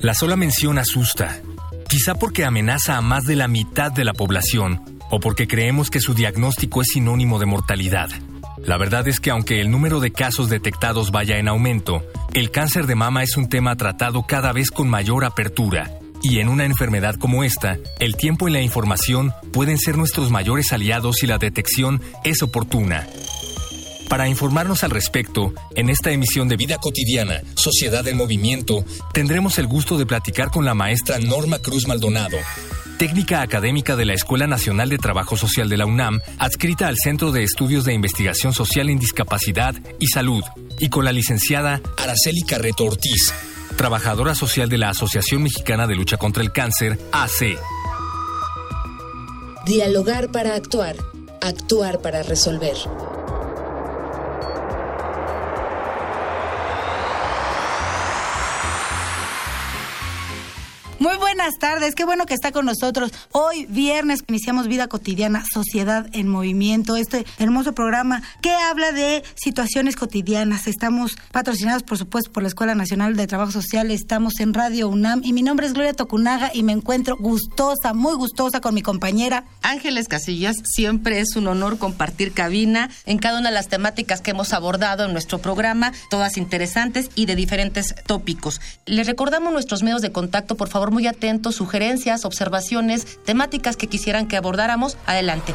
La sola mención asusta, quizá porque amenaza a más de la mitad de la población o porque creemos que su diagnóstico es sinónimo de mortalidad. La verdad es que aunque el número de casos detectados vaya en aumento, el cáncer de mama es un tema tratado cada vez con mayor apertura. Y en una enfermedad como esta, el tiempo y la información pueden ser nuestros mayores aliados si la detección es oportuna. Para informarnos al respecto, en esta emisión de Vida Cotidiana, Sociedad en Movimiento, tendremos el gusto de platicar con la maestra Norma Cruz Maldonado, técnica académica de la Escuela Nacional de Trabajo Social de la UNAM, adscrita al Centro de Estudios de Investigación Social en Discapacidad y Salud, y con la licenciada Araceli Carreto Ortiz, trabajadora social de la Asociación Mexicana de Lucha contra el Cáncer, AC. Dialogar para actuar, actuar para resolver. Buenas tardes, qué bueno que está con nosotros. Hoy viernes iniciamos Vida Cotidiana, Sociedad en Movimiento, este hermoso programa que habla de situaciones cotidianas. Estamos patrocinados, por supuesto, por la Escuela Nacional de Trabajo Social, estamos en Radio UNAM y mi nombre es Gloria Tocunaga y me encuentro gustosa, muy gustosa con mi compañera. Ángeles Casillas, siempre es un honor compartir cabina en cada una de las temáticas que hemos abordado en nuestro programa, todas interesantes y de diferentes tópicos. Les recordamos nuestros medios de contacto, por favor, muy atentos, sugerencias, observaciones, temáticas que quisieran que abordáramos. Adelante.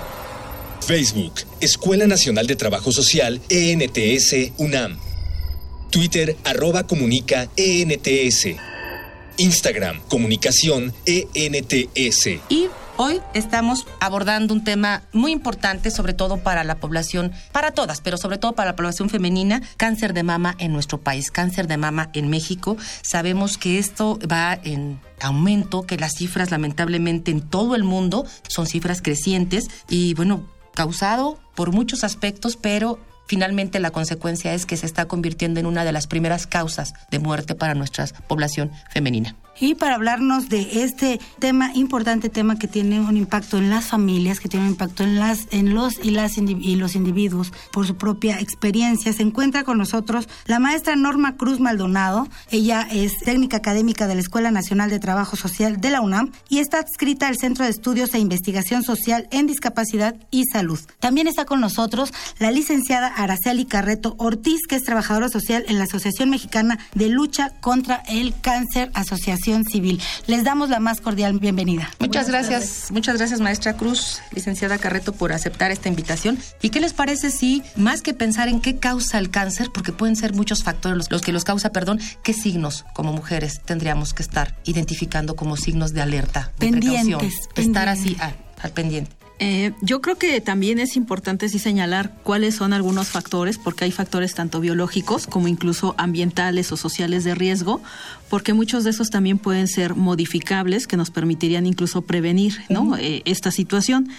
Facebook, Escuela Nacional de Trabajo Social, ENTS, UNAM. Twitter, arroba comunica, ENTS. Instagram, comunicación, ENTS. Y Hoy estamos abordando un tema muy importante, sobre todo para la población, para todas, pero sobre todo para la población femenina, cáncer de mama en nuestro país, cáncer de mama en México. Sabemos que esto va en aumento, que las cifras lamentablemente en todo el mundo son cifras crecientes y bueno, causado por muchos aspectos, pero finalmente la consecuencia es que se está convirtiendo en una de las primeras causas de muerte para nuestra población femenina. Y para hablarnos de este tema, importante tema que tiene un impacto en las familias, que tiene un impacto en las, en los y las y los individuos por su propia experiencia, se encuentra con nosotros la maestra Norma Cruz Maldonado. Ella es técnica académica de la Escuela Nacional de Trabajo Social de la UNAM y está adscrita al Centro de Estudios e Investigación Social en Discapacidad y Salud. También está con nosotros la licenciada Araceli Carreto Ortiz, que es trabajadora social en la Asociación Mexicana de Lucha contra el Cáncer Asociación Civil. Les damos la más cordial bienvenida. Muchas gracias, muchas gracias maestra Cruz, licenciada Carreto, por aceptar esta invitación. ¿Y qué les parece si, más que pensar en qué causa el cáncer, porque pueden ser muchos factores los, que los causa, perdón, qué signos como mujeres tendríamos que estar identificando como signos de alerta, de pendientes, estar así al pendiente? Eh, yo creo que también es importante sí señalar cuáles son algunos factores, porque hay factores tanto biológicos como incluso ambientales o sociales de riesgo, porque muchos de esos también pueden ser modificables que nos permitirían incluso prevenir ¿no? Eh, esta situación.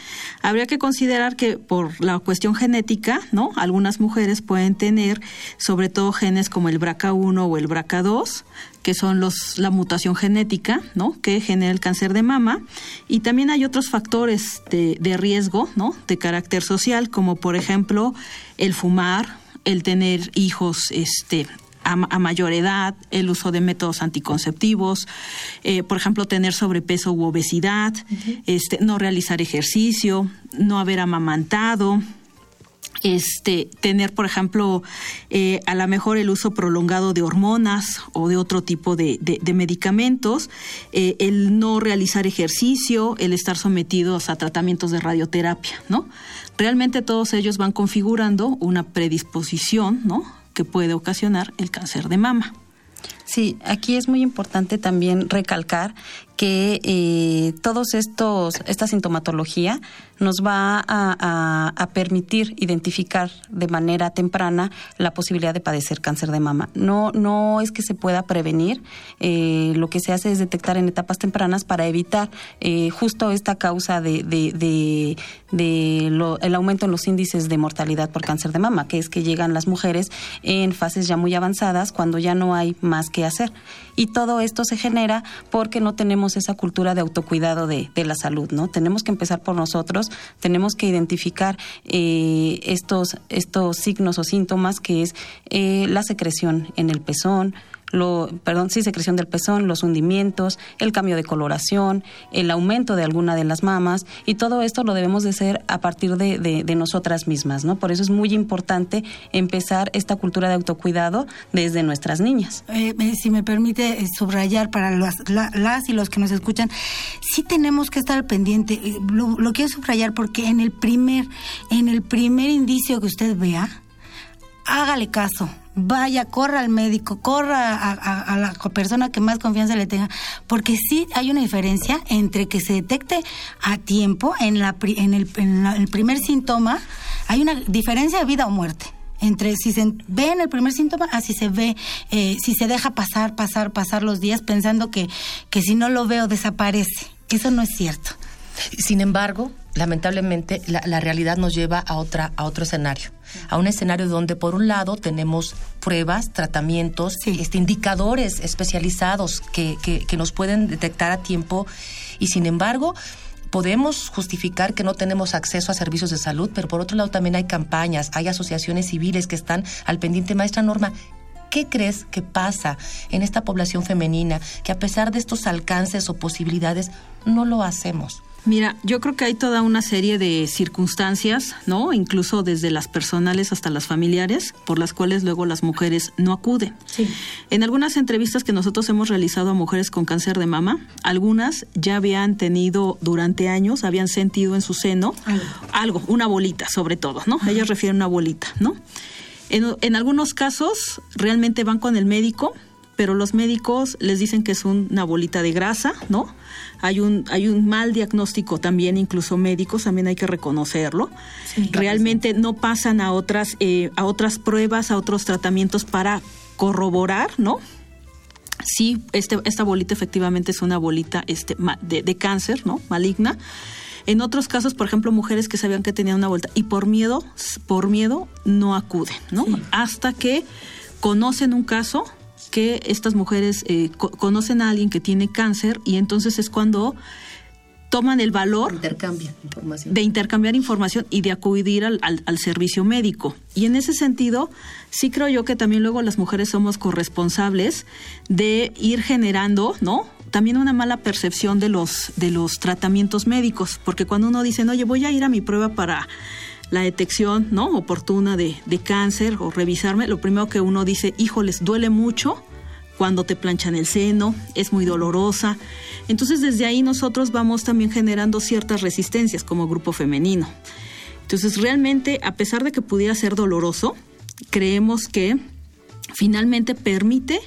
Habría que considerar que por la cuestión genética, ¿no? algunas mujeres pueden tener sobre todo genes como el BRCA1 o el BRCA2, que son los, la mutación genética, ¿no? que genera el cáncer de mama. Y también hay otros factores de, de riesgo, ¿no? de carácter social, como por ejemplo el fumar, el tener hijos este, a, mayor edad, el uso de métodos anticonceptivos, eh, por ejemplo, tener sobrepeso u obesidad, este, no realizar ejercicio, no haber amamantado, este, tener, por ejemplo, eh, a lo mejor el uso prolongado de hormonas o de otro tipo de, medicamentos, eh, el no realizar ejercicio, el estar sometidos a tratamientos de radioterapia, ¿no? Realmente todos ellos van configurando una predisposición, ¿no? que puede ocasionar el cáncer de mama. Sí, aquí es muy importante también recalcar que eh, todos estos esta sintomatología nos va a, permitir identificar de manera temprana la posibilidad de padecer cáncer de mama. No no es que se pueda prevenir, eh, lo que se hace es detectar en etapas tempranas para evitar eh, justo esta causa de, de, el aumento en los índices de mortalidad por cáncer de mama, que es que llegan las mujeres en fases ya muy avanzadas cuando ya no hay más que hacer. Y todo esto se genera porque no tenemos esa cultura de autocuidado de, de la salud, ¿no? Tenemos que empezar por nosotros, tenemos que identificar eh, estos, estos signos o síntomas que es eh, la secreción en el pezón, lo, perdón, sí, secreción del pezón, los hundimientos, el cambio de coloración, el aumento de alguna de las mamas y todo esto lo debemos de hacer a partir de, de, nosotras mismas, ¿no? Por eso es muy importante empezar esta cultura de autocuidado desde nuestras niñas. Eh, eh, si me permite eh, subrayar para las, las, y los que nos escuchan, sí tenemos que estar pendiente. Lo, lo quiero subrayar porque en el primer, en el primer indicio que usted vea, hágale caso vaya, corra al médico, corra a, la persona que más confianza le tenga, porque sí hay una diferencia entre que se detecte a tiempo en, la, en, el, el primer síntoma, hay una diferencia de vida o muerte entre si se ve en el primer síntoma a si se ve, eh, si se deja pasar, pasar, pasar los días pensando que, que si no lo veo desaparece. Eso no es cierto. Sin embargo, lamentablemente la, realidad nos lleva a otra a otro escenario a un escenario donde por un lado tenemos pruebas tratamientos este, indicadores especializados que, que, nos pueden detectar a tiempo y sin embargo podemos justificar que no tenemos acceso a servicios de salud, pero por otro lado también hay campañas, hay asociaciones civiles que están al pendiente. Maestra Norma, ¿qué crees que pasa en esta población femenina que a pesar de estos alcances o posibilidades no lo hacemos? Mira, yo creo que hay toda una serie de circunstancias, ¿no? Incluso desde las personales hasta las familiares, por las cuales luego las mujeres no acuden. Sí. En algunas entrevistas que nosotros hemos realizado a mujeres con cáncer de mama, algunas ya habían tenido durante años, habían sentido en su seno algo, una bolita sobre todo, ¿no? Ellas refieren una bolita, ¿no? En, en algunos casos realmente van con el médico, pero los médicos les dicen que es una bolita de grasa, ¿no? Hay un, hay un mal diagnóstico también, incluso médicos, también hay que reconocerlo. Realmente no pasan a otras, eh, a otras pruebas, a otros tratamientos para corroborar, ¿no? Sí, este, esta bolita efectivamente es una bolita este, de, de cáncer, ¿no? Maligna. En otros casos, por ejemplo, mujeres que sabían que tenían una bolita y por miedo, por miedo no acuden, ¿no? Hasta que conocen un caso que estas mujeres eh, conocen a alguien que tiene cáncer y entonces es cuando toman el valor información. de intercambiar información y de acudir al, al, servicio médico. Y en ese sentido, sí creo yo que también luego las mujeres somos corresponsables de ir generando, ¿no? También una mala percepción de los, de los tratamientos médicos, porque cuando uno dice, oye, voy a ir a mi prueba para la detección no oportuna de, de cáncer o revisarme, lo primero que uno dice, híjoles, duele mucho cuando te planchan el seno, es muy dolorosa. Entonces desde ahí nosotros vamos también generando ciertas resistencias como grupo femenino. Entonces realmente, a pesar de que pudiera ser doloroso, creemos que finalmente permite,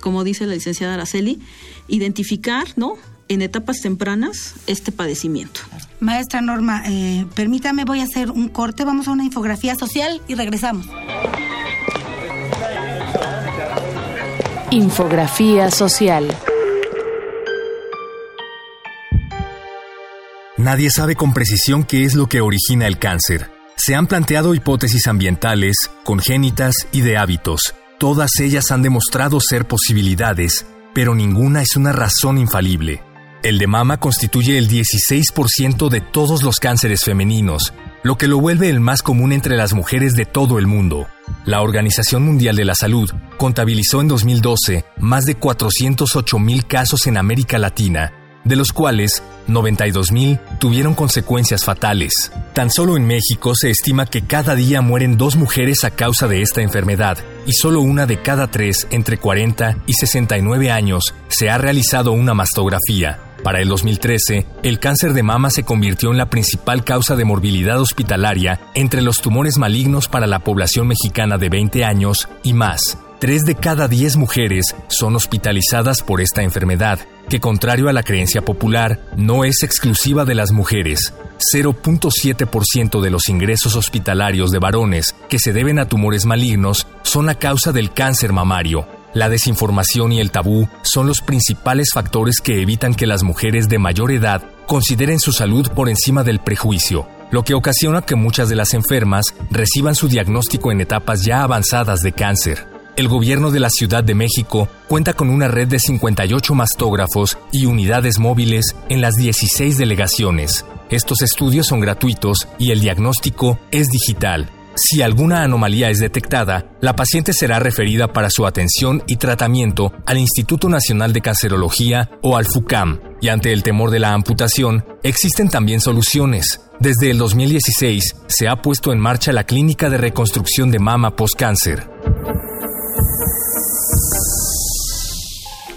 como dice la licenciada Araceli, identificar, ¿no? En etapas tempranas este padecimiento. Maestra Norma, eh, permítame, voy a hacer un corte, vamos a una infografía social y regresamos. Infografía social. Nadie sabe con precisión qué es lo que origina el cáncer. Se han planteado hipótesis ambientales, congénitas y de hábitos. Todas ellas han demostrado ser posibilidades, pero ninguna es una razón infalible. El de mama constituye el 16% de todos los cánceres femeninos, lo que lo vuelve el más común entre las mujeres de todo el mundo. La Organización Mundial de la Salud contabilizó en 2012 más de 408 mil casos en América Latina, de los cuales 92.000 tuvieron consecuencias fatales. Tan solo en México se estima que cada día mueren dos mujeres a causa de esta enfermedad y solo una de cada tres entre 40 y 69 años se ha realizado una mastografía. Para el 2013, el cáncer de mama se convirtió en la principal causa de morbilidad hospitalaria entre los tumores malignos para la población mexicana de 20 años y más Tres de cada diez mujeres son hospitalizadas por esta enfermedad, que contrario a la creencia popular, no es exclusiva de las mujeres. 0.7% de los ingresos hospitalarios de varones que se deben a tumores malignos son a causa del cáncer mamario. La desinformación y el tabú son los principales factores que evitan que las mujeres de mayor edad consideren su salud por encima del prejuicio, lo que ocasiona que muchas de las enfermas reciban su diagnóstico en etapas ya avanzadas de cáncer. El gobierno de la Ciudad de México cuenta con una red de 58 mastógrafos y unidades móviles en las 16 delegaciones. Estos estudios son gratuitos y el diagnóstico es digital. Si alguna anomalía es detectada, la paciente será referida para su atención y tratamiento al Instituto Nacional de Cancerología o al FUCAM, y ante el temor de la amputación, existen también soluciones. Desde el 2016 se ha puesto en marcha la Clínica de Reconstrucción de Mama Postcáncer.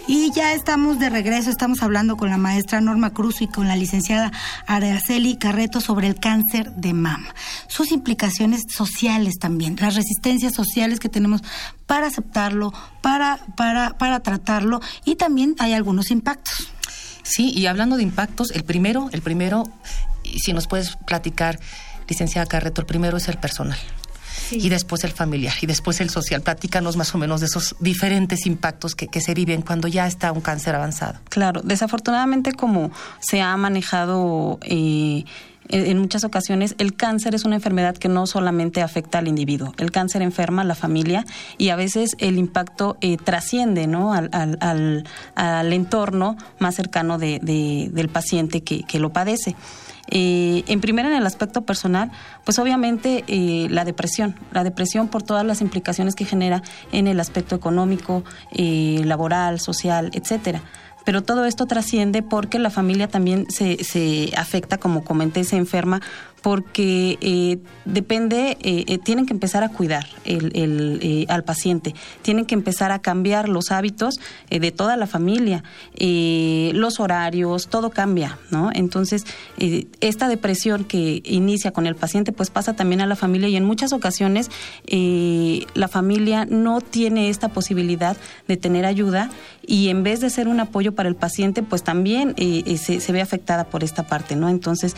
Y ya estamos de regreso, estamos hablando con la maestra Norma Cruz y con la licenciada Araceli Carreto sobre el cáncer de mama. Sus implicaciones sociales también, las resistencias sociales que tenemos para aceptarlo, para, para, para tratarlo y también hay algunos impactos. Sí, y hablando de impactos, el primero, el primero, si nos puedes platicar, licenciada Carreto, el primero es el personal y después el familiar y después el social. Platícanos más o menos de esos diferentes impactos que, se viven cuando ya está un cáncer avanzado. Claro, desafortunadamente como se ha manejado... Eh, en muchas ocasiones el cáncer es una enfermedad que no solamente afecta al individuo, el cáncer enferma a la familia y a veces el impacto eh, trasciende ¿no? al, al, al, entorno más cercano de, del paciente que, que lo padece. Eh, en primera, en el aspecto personal, pues obviamente eh, la depresión, la depresión por todas las implicaciones que genera en el aspecto económico, eh, laboral, social, etcétera. Pero todo esto trasciende porque la familia también se, se afecta, como comenté, se enferma porque eh, depende, eh, eh, tienen que empezar a cuidar el, al paciente, tienen que empezar a cambiar los hábitos de toda la familia, los horarios, todo cambia, ¿no? Entonces, esta depresión que inicia con el paciente, pues pasa también a la familia y en muchas ocasiones la familia no tiene esta posibilidad de tener ayuda y en vez de ser un apoyo para el paciente, pues también se, se ve afectada por esta parte, ¿no? Entonces,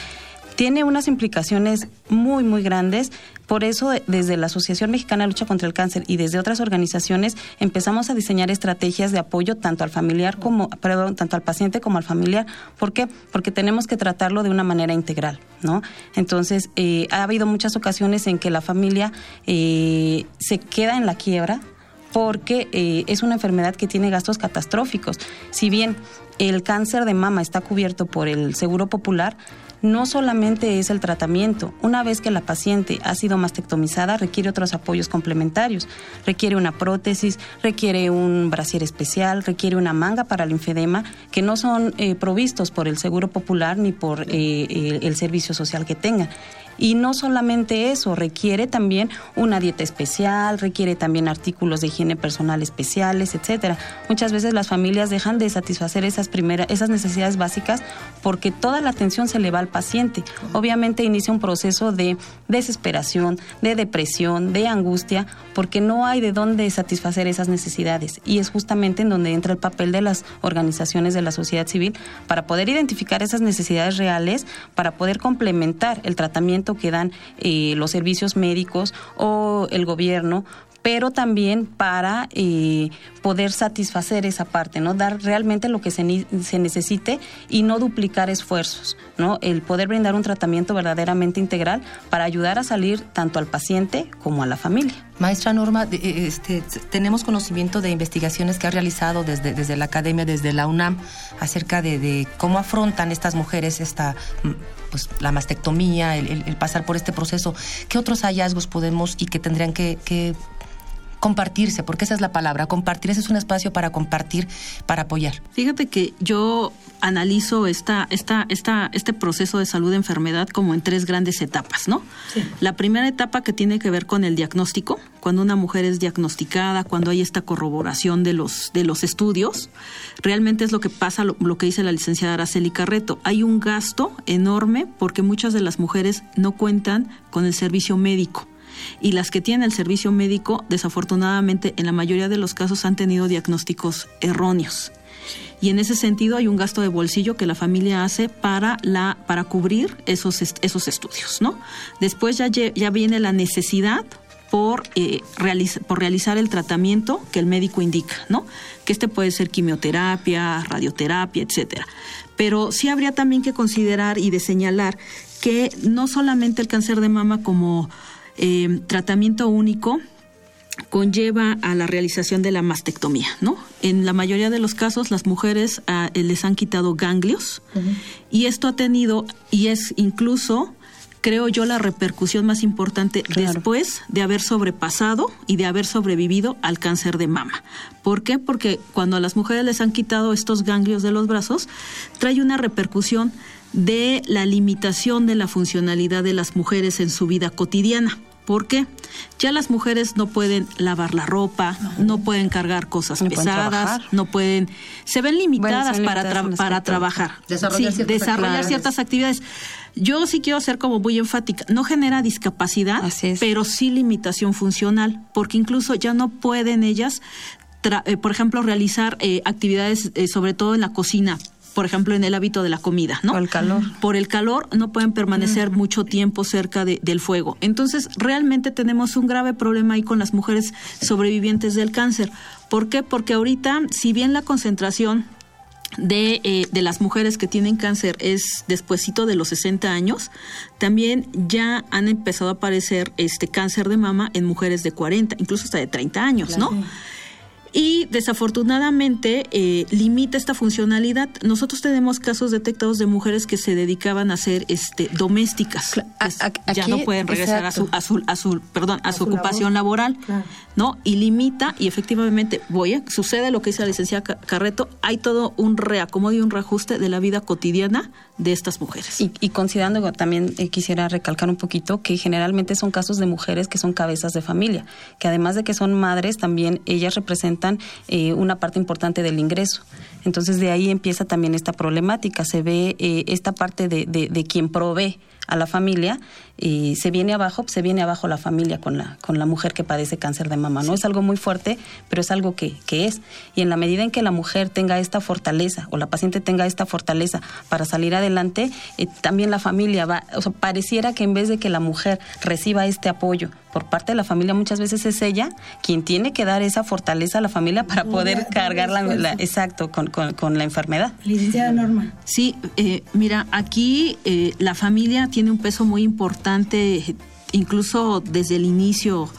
tiene unas implicaciones muy, muy grandes. Por eso, desde la Asociación Mexicana de Lucha contra el Cáncer y desde otras organizaciones, empezamos a diseñar estrategias de apoyo tanto al familiar como, perdón, tanto al paciente como al familiar. ¿Por qué? Porque tenemos que tratarlo de una manera integral, ¿no? Entonces, eh, ha habido muchas ocasiones en que la familia eh, se queda en la quiebra porque eh, es una enfermedad que tiene gastos catastróficos. Si bien el cáncer de mama está cubierto por el Seguro Popular, no solamente es el tratamiento. Una vez que la paciente ha sido mastectomizada, requiere otros apoyos complementarios. Requiere una prótesis, requiere un brasier especial, requiere una manga para el linfedema, que no son eh, provistos por el Seguro Popular ni por eh, el servicio social que tenga. Y no solamente eso, requiere también una dieta especial, requiere también artículos de higiene personal especiales, etcétera. Muchas veces las familias dejan de satisfacer esas primeras, esas necesidades básicas porque toda la atención se le va al paciente. Obviamente inicia un proceso de desesperación, de depresión, de angustia, porque no hay de dónde satisfacer esas necesidades. Y es justamente en donde entra el papel de las organizaciones de la sociedad civil para poder identificar esas necesidades reales, para poder complementar el tratamiento que dan eh, los servicios médicos o el gobierno pero también para eh, poder satisfacer esa parte, ¿no? Dar realmente lo que se, se, necesite y no duplicar esfuerzos, ¿no? El poder brindar un tratamiento verdaderamente integral para ayudar a salir tanto al paciente como a la familia. Maestra Norma, eh, este, tenemos conocimiento de investigaciones que ha realizado desde, desde la academia, desde la UNAM, acerca de, cómo afrontan estas mujeres esta pues la mastectomía, el, pasar por este proceso. ¿Qué otros hallazgos podemos y que tendrían que, compartirse, porque esa es la palabra, compartir, ese es un espacio para compartir, para apoyar. Fíjate que yo analizo esta, esta, esta, este proceso de salud de enfermedad como en tres grandes etapas, ¿no? La primera etapa que tiene que ver con el diagnóstico, cuando una mujer es diagnosticada, cuando hay esta corroboración de los, de los estudios, realmente es lo que pasa, lo, que dice la licenciada Araceli Carreto. Hay un gasto enorme porque muchas de las mujeres no cuentan con el servicio médico y las que tienen el servicio médico, desafortunadamente, en la mayoría de los casos han tenido diagnósticos erróneos. Y en ese sentido hay un gasto de bolsillo que la familia hace para, la, para cubrir esos, esos estudios, ¿no? Después ya, ya viene la necesidad por, eh, por realizar el tratamiento que el médico indica, ¿no? Que este puede ser quimioterapia, radioterapia, etcétera. Pero sí habría también que considerar y de señalar que no solamente el cáncer de mama como eh, tratamiento único conlleva a la realización de la mastectomía, ¿no? En la mayoría de los casos las mujeres ah, les han quitado ganglios y esto ha tenido y es incluso creo yo, la repercusión más importante después de haber sobrepasado y de haber sobrevivido al cáncer de mama. ¿Por qué? Porque cuando a las mujeres les han quitado estos ganglios de los brazos, trae una repercusión de la limitación de la funcionalidad de las mujeres en su vida cotidiana. ¿Por qué? Ya las mujeres no pueden lavar la ropa, no, pueden cargar cosas pesadas, no pueden, se ven limitadas para, para trabajar, desarrollar, desarrollar ciertas actividades. Yo sí quiero ser como muy enfática, no genera discapacidad, pero sí limitación funcional, porque incluso ya no pueden ellas, eh, por ejemplo, realizar eh, actividades, eh, sobre todo en la cocina, por ejemplo, en el hábito de la comida, ¿no? Por el calor. Por el calor no pueden permanecer mucho tiempo cerca del fuego. Entonces, realmente tenemos un grave problema ahí con las mujeres sobrevivientes del cáncer. ¿Por qué? Porque ahorita, si bien la concentración de, eh, de, las mujeres que tienen cáncer es despuesito de los 60 años, también ya han empezado a aparecer este cáncer de mama en mujeres de 40, incluso hasta de 30 años, ¿no? Y desafortunadamente eh, limita esta funcionalidad. Nosotros tenemos casos detectados de mujeres que se dedicaban a ser este, domésticas, ya no pueden regresar a su, a su, a su, perdón, a, su, ocupación laboral, ¿no? Y limita y efectivamente, voy, a, sucede lo que dice la licenciada Carreto, hay todo un reacomodo y un reajuste de la vida cotidiana de estas mujeres. Y, considerando, también eh, quisiera recalcar un poquito que generalmente son casos de mujeres que son cabezas de familia, que además de que son madres, también ellas representan eh, una parte importante del ingreso. Entonces de ahí empieza también esta problemática, se ve eh, esta parte de, de, de quien provee a la familia y se viene abajo, se viene abajo la familia con la, con la mujer que padece cáncer de mama. No es algo muy fuerte, pero es algo que, que es. Y en la medida en que la mujer tenga esta fortaleza o la paciente tenga esta fortaleza para salir adelante, eh, también la familia va, o sea, pareciera que en vez de que la mujer reciba este apoyo por parte de la familia, muchas veces es ella quien tiene que dar esa fortaleza a la familia para poder cargar la, exacto con, con, la enfermedad. Licenciada Norma. Sí, eh, mira, aquí eh, la familia tiene un peso muy importante incluso desde el inicio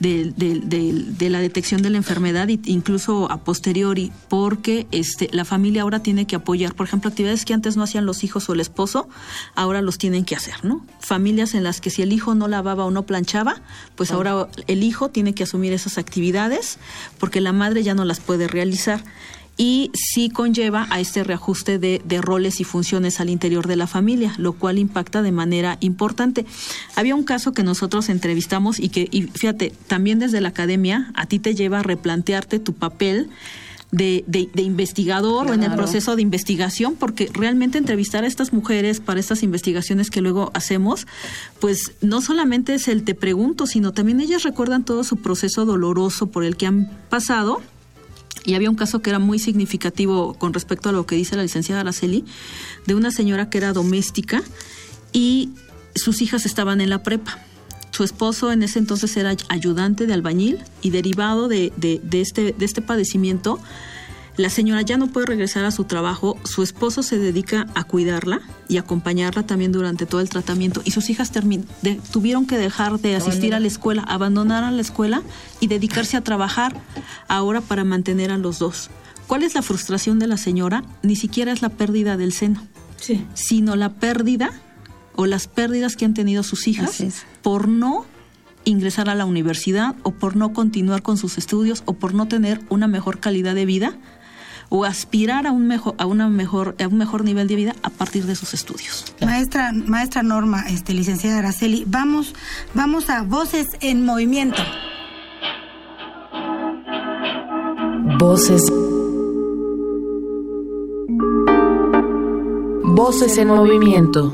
de, de, la detección de la enfermedad incluso a posteriori, porque este, la familia ahora tiene que apoyar, por ejemplo, actividades que antes no hacían los hijos o el esposo, ahora los tienen que hacer, ¿no? Familias en las que si el hijo no lavaba o no planchaba, pues ahora el hijo tiene que asumir esas actividades porque la madre ya no las puede realizar y sí conlleva a este reajuste de, roles y funciones al interior de la familia, lo cual impacta de manera importante. Había un caso que nosotros entrevistamos y que, y fíjate, también desde la academia a ti te lleva a replantearte tu papel. De, investigador o en el proceso de investigación, porque realmente entrevistar a estas mujeres para estas investigaciones que luego hacemos, pues no solamente es el te pregunto, sino también ellas recuerdan todo su proceso doloroso por el que han pasado y había un caso que era muy significativo con respecto a lo que dice la licenciada Araceli, de una señora que era doméstica y sus hijas estaban en la prepa. Su esposo en ese entonces era ayudante de albañil y derivado de, de, de este, de este padecimiento, la señora ya no puede regresar a su trabajo, su esposo se dedica a cuidarla y acompañarla también durante todo el tratamiento y sus hijas tuvieron que dejar de asistir a la escuela, abandonar a la escuela y dedicarse a trabajar ahora para mantener a los dos. ¿Cuál es la frustración de la señora? Ni siquiera es la pérdida del seno, sino la pérdida o las pérdidas que han tenido sus hijas por no ingresar a la universidad o por no continuar con sus estudios o por no tener una mejor calidad de vida o aspirar a un mejor a una mejor a un mejor nivel de vida a partir de sus estudios. Maestra maestra Norma, este licenciada Araceli, vamos vamos a voces en movimiento. Voces Voces en movimiento.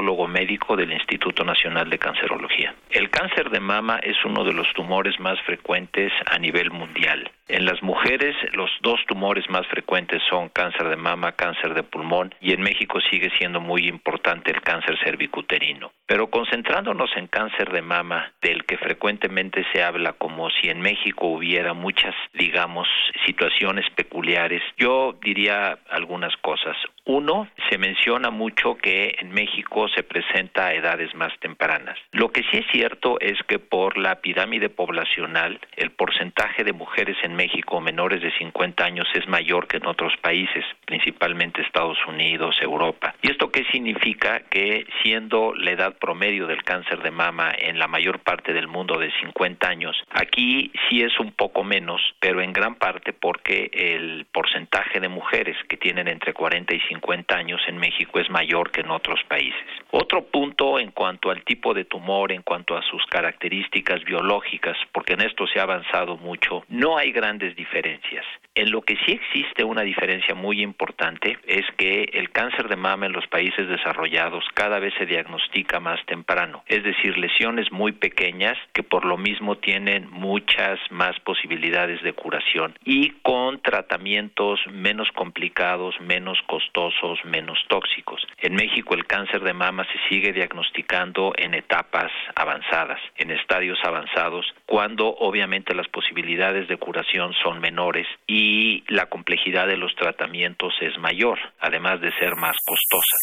Oncólogo médico del Instituto Nacional de Cancerología. El cáncer de mama es uno de los tumores más frecuentes a nivel mundial. En las mujeres, los dos tumores más frecuentes son cáncer de mama, cáncer de pulmón y en México sigue siendo muy importante el cáncer cervicuterino. Pero concentrándonos en cáncer de mama, del que frecuentemente se habla como si en México hubiera muchas, digamos, situaciones peculiares, yo diría algunas cosas. Uno, se menciona mucho que en México se presenta a edades más tempranas. Lo que sí es cierto es que por la pirámide poblacional, el porcentaje de mujeres en México menores de 50 años es mayor que en otros países, principalmente Estados Unidos, Europa. ¿Y esto qué significa? Que siendo la edad promedio del cáncer de mama en la mayor parte del mundo de 50 años, aquí sí es un poco menos, pero en gran parte porque el porcentaje de mujeres que tienen entre 40 y 50 años en México es mayor que en otros países. Otro punto en cuanto al tipo de tumor, en cuanto a sus características biológicas, porque en esto se ha avanzado mucho, no hay diferencias. En lo que sí existe una diferencia muy importante es que el cáncer de mama en los países desarrollados cada vez se diagnostica más temprano, es decir, lesiones muy pequeñas que por lo mismo tienen muchas más posibilidades de curación y con tratamientos menos complicados, menos costosos, menos tóxicos. En México el cáncer de mama se sigue diagnosticando en etapas avanzadas, en estadios avanzados, cuando obviamente las posibilidades de curación son menores y la complejidad de los tratamientos es mayor, además de ser más costosa.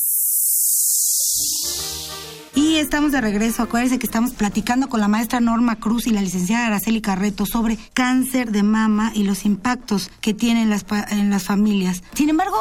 Y estamos de regreso. Acuérdense que estamos platicando con la maestra Norma Cruz y la licenciada Araceli Carreto sobre cáncer de mama y los impactos que tienen las, en las familias. Sin embargo,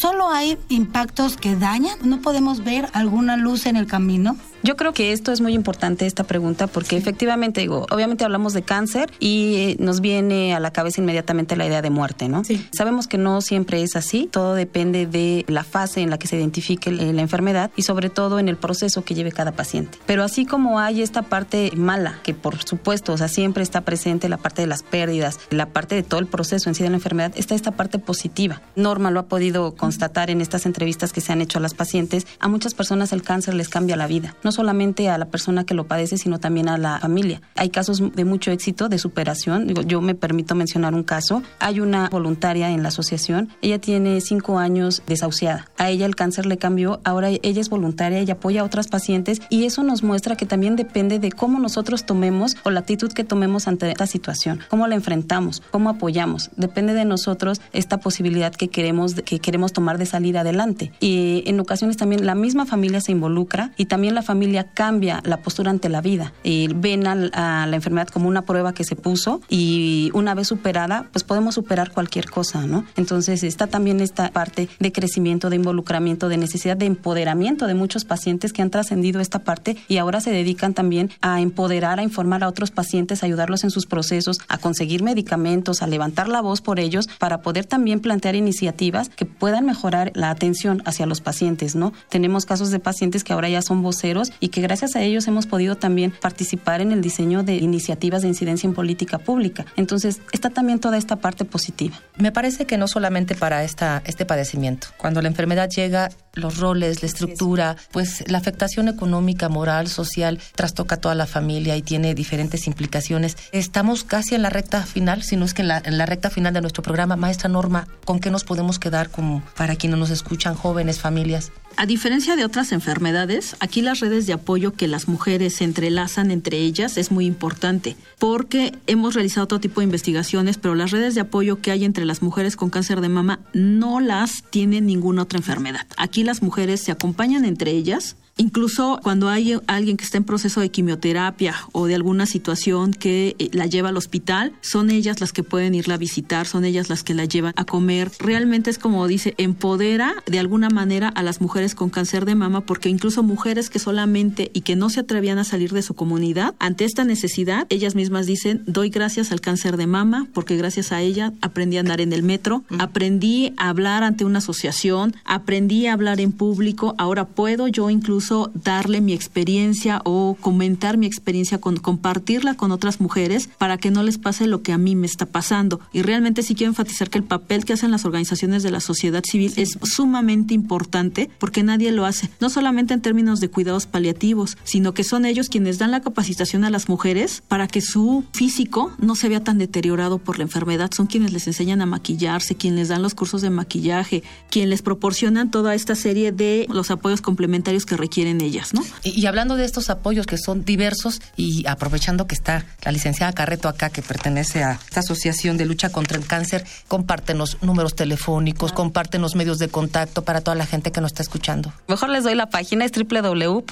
solo hay impactos que dañan. ¿No podemos ver alguna luz en el camino? Yo creo que esto es muy importante, esta pregunta, porque efectivamente, digo, obviamente hablamos de cáncer y eh, nos viene a la cabeza inmediatamente la idea de muerte, ¿no? Sí. Sabemos que no siempre es así, todo depende de la fase en la que se identifique la enfermedad y sobre todo en el proceso que lleve cada paciente. Pero así como hay esta parte mala, que por supuesto, o sea, siempre está presente la parte de las pérdidas, la parte de todo el proceso en sí de la enfermedad, está esta parte positiva. Norma lo ha podido constatar en estas entrevistas que se han hecho a las pacientes. A muchas personas el cáncer les cambia la vida. No solamente a la persona que lo padece, sino también a la familia. Hay casos de mucho éxito, de superación. Digo, yo me permito mencionar un caso. Hay una voluntaria en la asociación. Ella tiene cinco años desahuciada. A ella el cáncer le cambió. Ahora ella es voluntaria y apoya a otras pacientes y eso nos muestra que también depende de cómo nosotros tomemos o la actitud que tomemos ante esta situación, cómo la enfrentamos, cómo apoyamos. Depende de nosotros esta posibilidad que queremos que queremos tomar de salir adelante. Y en ocasiones también la misma familia se involucra y también la familia cambia la postura ante la vida. Y ven a, la enfermedad como una prueba que se puso y una vez superada, pues podemos superar cualquier cosa, ¿no? Entonces está también esta parte de crecimiento, de involucramiento, de necesidad de empoderamiento de muchos pacientes que han trascendido esta parte y ahora se dedican también a empoderar, a informar a otros pacientes, a ayudarlos en sus procesos, a conseguir medicamentos, a levantar la voz por ellos para poder también plantear iniciativas que puedan mejorar la atención hacia los pacientes, ¿no? Tenemos casos de pacientes que ahora ya son voceros y que gracias a ellos hemos podido también participar en el diseño de iniciativas de incidencia en política pública. Entonces, está también toda esta parte positiva. Me parece que no solamente para esta, este padecimiento. Cuando la enfermedad llega, los roles, la estructura, pues la afectación económica, moral, social, trastoca a toda la familia y tiene diferentes implicaciones. Estamos casi en la recta final, si no es que en la, en la recta final de nuestro programa. Maestra Norma, ¿con qué nos podemos quedar como para quienes nos escuchan, jóvenes, familias? A diferencia de otras enfermedades, aquí las redes de apoyo que las mujeres se entrelazan entre ellas es muy importante, porque hemos realizado todo tipo de investigaciones, pero las redes de apoyo que hay entre las mujeres con cáncer de mama no las tiene ninguna otra enfermedad. Aquí las mujeres se acompañan entre ellas, Incluso cuando hay alguien que está en proceso de quimioterapia o de alguna situación que eh, la lleva al hospital, son ellas las que pueden irla a visitar, son ellas las que la llevan a comer. Realmente es como dice, empodera de alguna manera a las mujeres con cáncer de mama, porque incluso mujeres que solamente y que no se atrevían a salir de su comunidad, ante esta necesidad, ellas mismas dicen, doy gracias al cáncer de mama, porque gracias a ella aprendí a andar en el metro, aprendí a hablar ante una asociación, aprendí a hablar en público, ahora puedo yo incluso incluso darle mi experiencia o comentar mi experiencia, con, compartirla con otras mujeres para que no les pase lo que a mí me está pasando. Y realmente sí quiero enfatizar que el papel que hacen las organizaciones de la sociedad civil es sumamente importante porque nadie lo hace, no solamente en términos de cuidados paliativos, sino que son ellos quienes dan la capacitación a las mujeres para que su físico no se vea tan deteriorado por la enfermedad. Son quienes les enseñan a maquillarse, quienes les dan los cursos de maquillaje, quienes les proporcionan toda esta serie de los apoyos complementarios que requieren ellas, ¿no? Y, hablando de estos apoyos que son diversos y aprovechando que está la licenciada Carreto acá, que pertenece a esta asociación de lucha contra el cáncer, compártenos números telefónicos, compártenos medios de contacto para toda la gente que nos está escuchando. Mejor les doy la página, es www.mlsc.org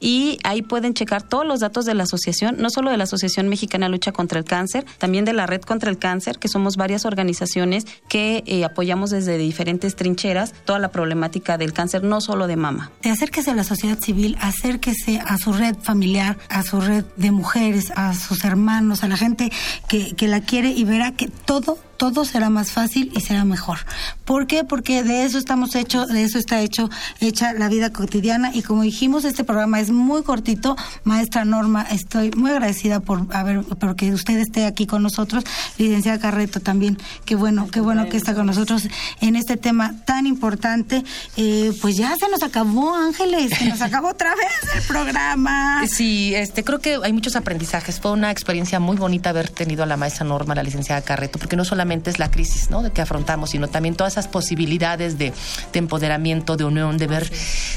y ahí pueden checar todos los datos de la asociación, no solo de la Asociación Mexicana Lucha contra el Cáncer, también de la Red contra el Cáncer, que somos varias organizaciones que eh, apoyamos desde diferentes trincheras toda la problemática del cáncer, no solo de mama. Acérquese a la sociedad civil, acérquese a su red familiar, a su red de mujeres, a sus hermanos, a la gente que, que la quiere y verá que todo todo será más fácil y será mejor. ¿Por qué? Porque de eso estamos hechos, de eso está hecho, hecha la vida cotidiana y como dijimos, este programa es muy cortito. Maestra Norma, estoy muy agradecida por haber, por que usted esté aquí con nosotros. Licenciada Carreto también, qué bueno, qué bueno que está con nosotros en este tema tan importante. Eh, pues ya se nos acabó, Ángeles, se nos acabó otra vez el programa. Sí, este, creo que hay muchos aprendizajes. Fue una experiencia muy bonita haber tenido a la maestra Norma, la licenciada Carreto, porque no solamente es la crisis ¿no? de que afrontamos, sino también todas esas posibilidades de, empoderamiento, de unión, de ver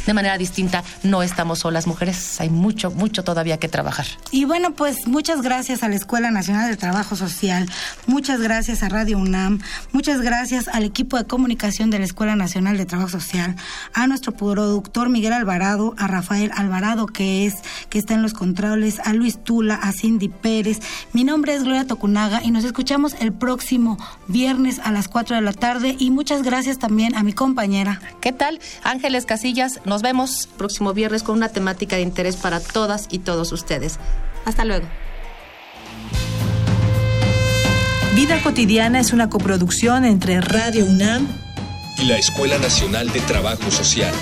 de manera distinta. No estamos solas mujeres, hay mucho, mucho todavía que trabajar. Y bueno, pues muchas gracias a la Escuela Nacional de Trabajo Social, muchas gracias a Radio UNAM, muchas gracias al equipo de comunicación de la Escuela Nacional de Trabajo Social, a nuestro productor Miguel Alvarado, a Rafael Alvarado, que es, que está en los controles, a Luis Tula, a Cindy Pérez. Mi nombre es Gloria Tocunaga y nos escuchamos el próximo viernes a las 4 de la tarde y muchas gracias también a mi compañera. ¿Qué tal? Ángeles Casillas, nos vemos próximo viernes con una temática de interés para todas y todos ustedes. Hasta luego. Vida cotidiana es una coproducción entre Radio UNAM y la Escuela Nacional de Trabajo Social.